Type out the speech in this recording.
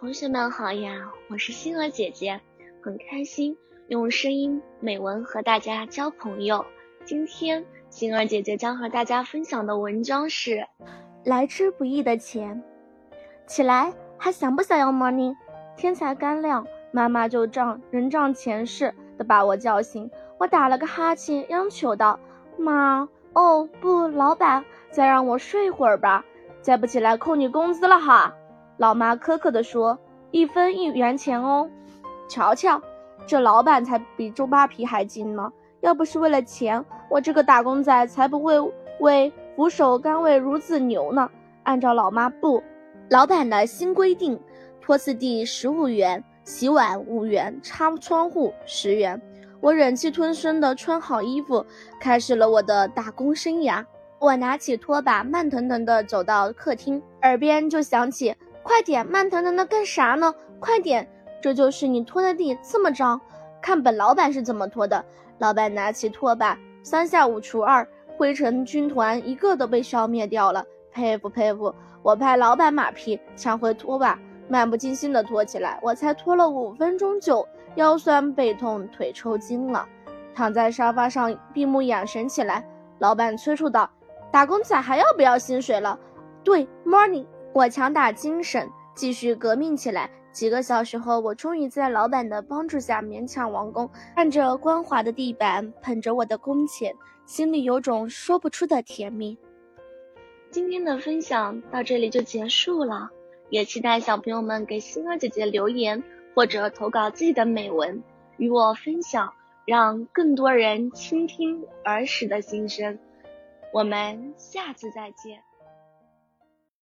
同学们好呀，我是星儿姐姐，很开心用声音美文和大家交朋友。今天星儿姐姐将和大家分享的文章是《来之不易的钱》。起来，还想不想要 money？天才刚亮，妈妈就仗人仗钱似的把我叫醒。我打了个哈欠，央求道：“妈，哦不，老板，再让我睡会儿吧，再不起来扣你工资了哈。”老妈苛刻地说：“一分一元钱哦，瞧瞧，这老板才比周扒皮还精呢。要不是为了钱，我这个打工仔才不会为俯首甘为孺子牛呢。按照老妈不，老板的新规定，拖次地十五元，洗碗五元，擦窗户十元。我忍气吞声地穿好衣服，开始了我的打工生涯。我拿起拖把，慢腾腾地走到客厅，耳边就响起。”快点，慢腾腾的干啥呢？快点，这就是你拖的地这么脏，看本老板是怎么拖的。老板拿起拖把，三下五除二，灰尘军团一个都被消灭掉了。佩服佩服！我拍老板马屁，抢回拖把，漫不经心的拖起来。我才拖了五分钟，就腰酸背痛，腿抽筋了，躺在沙发上闭目养神起来。老板催促道：“打工仔还要不要薪水了？”对，morning。我强打精神，继续革命起来。几个小时后，我终于在老板的帮助下勉强完工。看着光滑的地板，捧着我的工钱，心里有种说不出的甜蜜。今天的分享到这里就结束了，也期待小朋友们给星儿姐姐留言或者投稿自己的美文与我分享，让更多人倾听儿时的心声。我们下次再见。